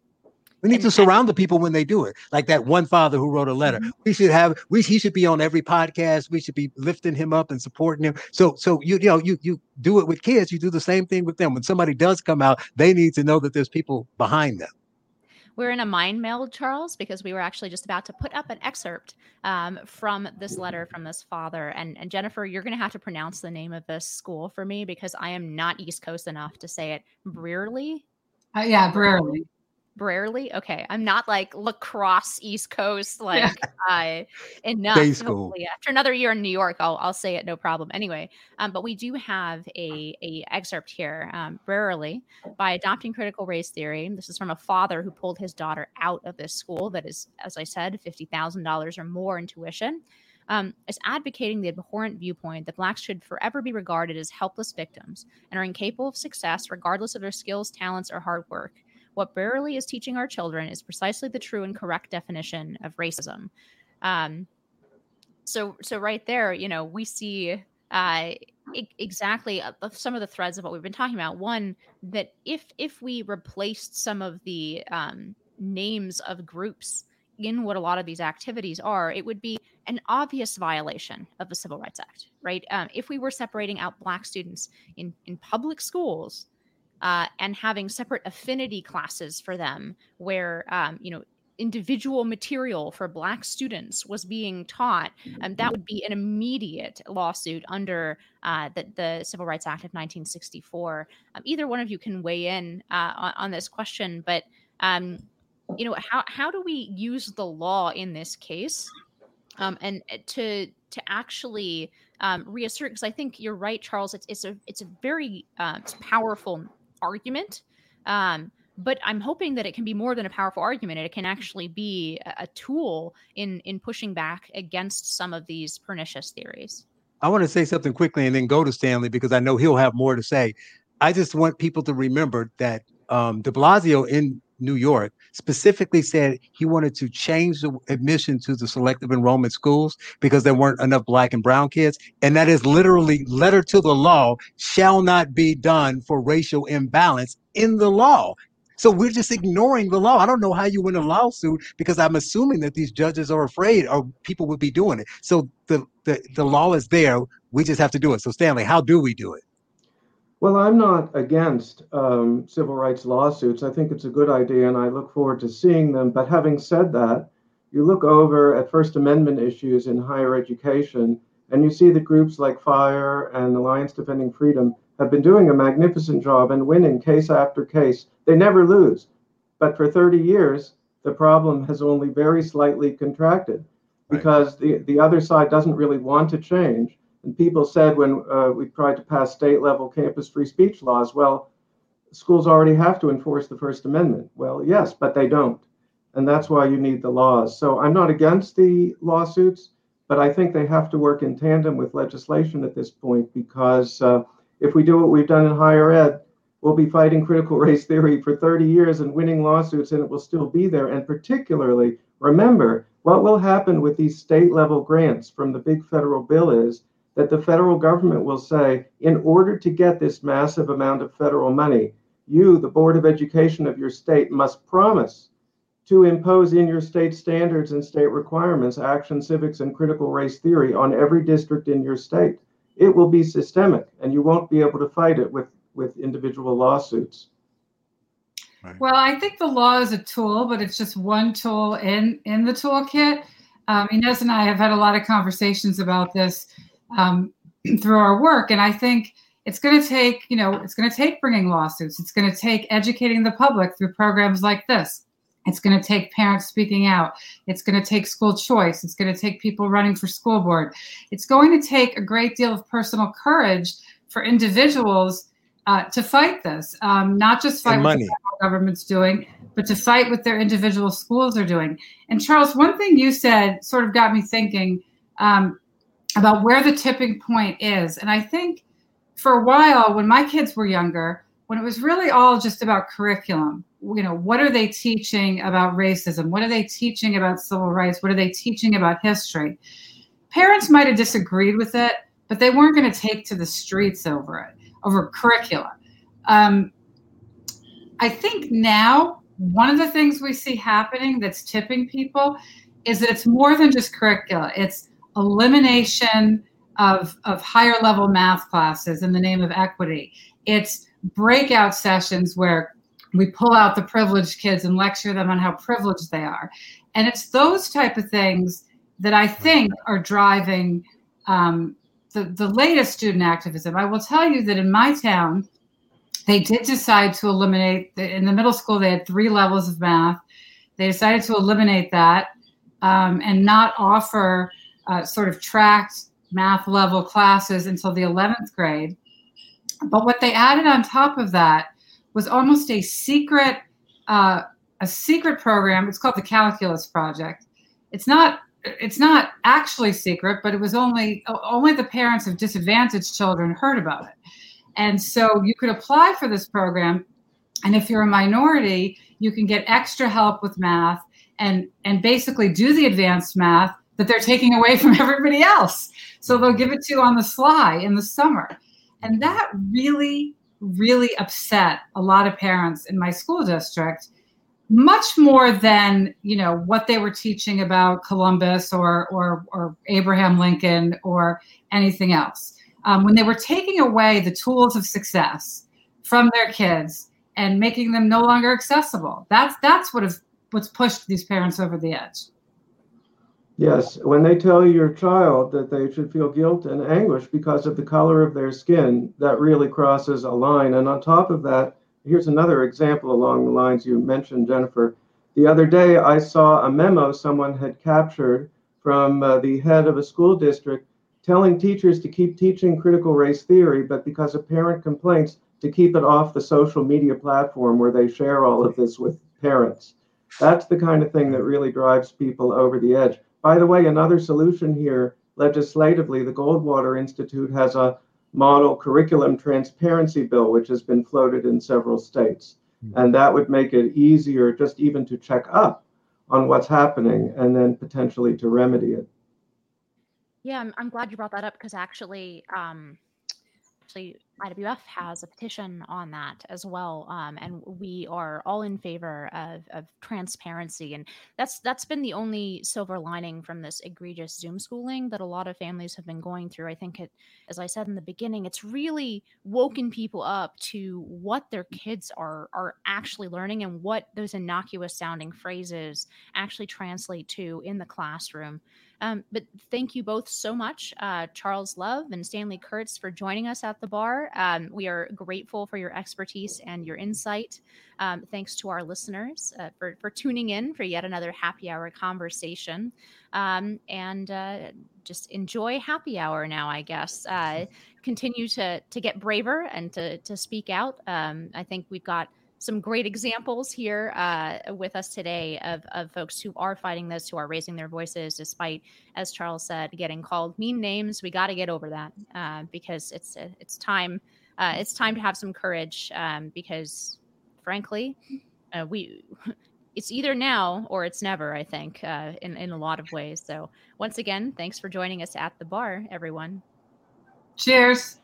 we need and, to surround the people when they do it. Like that one father who wrote a letter. Mm-hmm. We should have we he should be on every podcast. We should be lifting him up and supporting him. So so you you know you you do it with kids, you do the same thing with them. When somebody does come out, they need to know that there's people behind them. We're in a mind meld, Charles, because we were actually just about to put up an excerpt um, from this letter from this father. And, and Jennifer, you're going to have to pronounce the name of this school for me because I am not East Coast enough to say it. Brearley? Uh, yeah, Brearley. Rarely. Okay. I'm not like lacrosse East Coast, like uh, enough. Day school. Hopefully. After another year in New York, I'll, I'll say it no problem. Anyway, um, but we do have a, a excerpt here, um, Brearley by adopting critical race theory. This is from a father who pulled his daughter out of this school that is, as I said, $50,000 or more in tuition. Um, is advocating the abhorrent viewpoint that blacks should forever be regarded as helpless victims and are incapable of success regardless of their skills, talents, or hard work. What Brearley is teaching our children is precisely the true and correct definition of racism. Um, so, so right there, you know, we see uh, exactly uh, some of the threads of what we've been talking about. One that if if we replaced some of the um, names of groups in what a lot of these activities are, it would be an obvious violation of the Civil Rights Act, right? Um, if we were separating out Black students in in public schools uh, and having separate affinity classes for them where um, you know individual material for black students was being taught um, that would be an immediate lawsuit under uh, the, the, civil rights act of 1964 um, either one of you can weigh in uh, on, on, this question but um, you know how, how do we use the law in this case? Um, and uh, to to actually um, reassert because i think you're right charles it's, it's a it's a very uh, powerful argument. Um, but I'm hoping that it can be more than a powerful argument. It can actually be a tool in in pushing back against some of these pernicious theories. I want to say something quickly and then go to Stanley because I know he'll have more to say. I just want people to remember that um, De Blasio in New York, specifically said he wanted to change the admission to the selective enrollment schools because there weren't enough black and brown kids. And that is literally letter to the law shall not be done for racial imbalance in the law. So we're just ignoring the law. I don't know how you win a lawsuit because I'm assuming that these judges are afraid or people would be doing it. So the, the, the law is there. We just have to do it. So Stanley, how do we do it? Well, I'm not against um, civil rights lawsuits. I think it's a good idea and I look forward to seeing them. But having said that, you look over at First Amendment issues in higher education and you see that groups like FIRE and Alliance Defending Freedom have been doing a magnificent job and winning case after case. They never lose. But for 30 years, the problem has only very slightly contracted because right. the, the other side doesn't really want to change. And people said when uh, we tried to pass state level campus free speech laws, well, schools already have to enforce the First Amendment. Well, yes, but they don't. And that's why you need the laws. So I'm not against the lawsuits, but I think they have to work in tandem with legislation at this point because uh, if we do what we've done in higher ed, we'll be fighting critical race theory for 30 years and winning lawsuits, and it will still be there. And particularly, remember, what will happen with these state level grants from the big federal bill is that the federal government will say, in order to get this massive amount of federal money, you, the Board of Education of your state, must promise to impose in your state standards and state requirements action civics and critical race theory on every district in your state. It will be systemic, and you won't be able to fight it with, with individual lawsuits. Right. Well, I think the law is a tool, but it's just one tool in in the toolkit. Um, Inez and I have had a lot of conversations about this um, through our work. And I think it's going to take, you know, it's going to take bringing lawsuits. It's going to take educating the public through programs like this. It's going to take parents speaking out. It's going to take school choice. It's going to take people running for school board. It's going to take a great deal of personal courage for individuals uh, to fight this, um, not just fight what the government's doing, but to fight what their individual schools are doing. And Charles, one thing you said sort of got me thinking. Um, about where the tipping point is. And I think for a while, when my kids were younger, when it was really all just about curriculum, you know, what are they teaching about racism? What are they teaching about civil rights? What are they teaching about history? Parents might have disagreed with it, but they weren't going to take to the streets over it, over curricula. Um, I think now one of the things we see happening that's tipping people is that it's more than just curricula. It's elimination of, of higher level math classes in the name of equity. It's breakout sessions where we pull out the privileged kids and lecture them on how privileged they are. And it's those type of things that I think are driving um, the, the latest student activism. I will tell you that in my town, they did decide to eliminate, the, in the middle school, they had three levels of math. They decided to eliminate that um, and not offer uh, sort of tracked math level classes until the 11th grade. But what they added on top of that was almost a secret, uh, a secret program. It's called the Calculus Project. It's not, it's not actually secret, but it was only only the parents of disadvantaged children heard about it. And so you could apply for this program, and if you're a minority, you can get extra help with math and and basically do the advanced math that they're taking away from everybody else. So they'll give it to you on the sly in the summer. And that really, really upset a lot of parents in my school district, much more than, you know, what they were teaching about Columbus or or, or Abraham Lincoln or anything else. Um, when they were taking away the tools of success from their kids and making them no longer accessible. That's that's what has what's pushed these parents over the edge. Yes, when they tell your child that they should feel guilt and anguish because of the color of their skin, that really crosses a line. And on top of that, here's another example along the lines you mentioned, Jennifer. The other day, I saw a memo someone had captured from uh, the head of a school district telling teachers to keep teaching critical race theory, but because of parent complaints, to keep it off the social media platform where they share all of this with parents. That's the kind of thing that really drives people over the edge. By the way, another solution here legislatively, the Goldwater Institute has a model curriculum transparency bill, which has been floated in several states. Mm-hmm. And that would make it easier just even to check up on what's happening and then potentially to remedy it. Yeah, I'm, I'm glad you brought that up because actually, um, actually IWF has a petition on that as well, um, and we are all in favor of, of transparency. And that's that's been the only silver lining from this egregious Zoom schooling that a lot of families have been going through. I think it, as I said in the beginning, it's really woken people up to what their kids are are actually learning and what those innocuous sounding phrases actually translate to in the classroom. Um, but thank you both so much, uh, Charles Love and Stanley Kurtz, for joining us at the bar. Um, we are grateful for your expertise and your insight. Um, thanks to our listeners uh, for, for tuning in for yet another happy hour conversation. Um, and uh, just enjoy happy hour now, I guess. Uh, continue to, to get braver and to, to speak out. Um, I think we've got some great examples here uh, with us today of, of folks who are fighting this, who are raising their voices, despite, as Charles said, getting called mean names. We got to get over that uh, because it's it's time uh, it's time to have some courage um, because, frankly, uh, we. It's either now or it's never, I think, uh, in, in a lot of ways. So, once again, thanks for joining us at the bar, everyone. Cheers.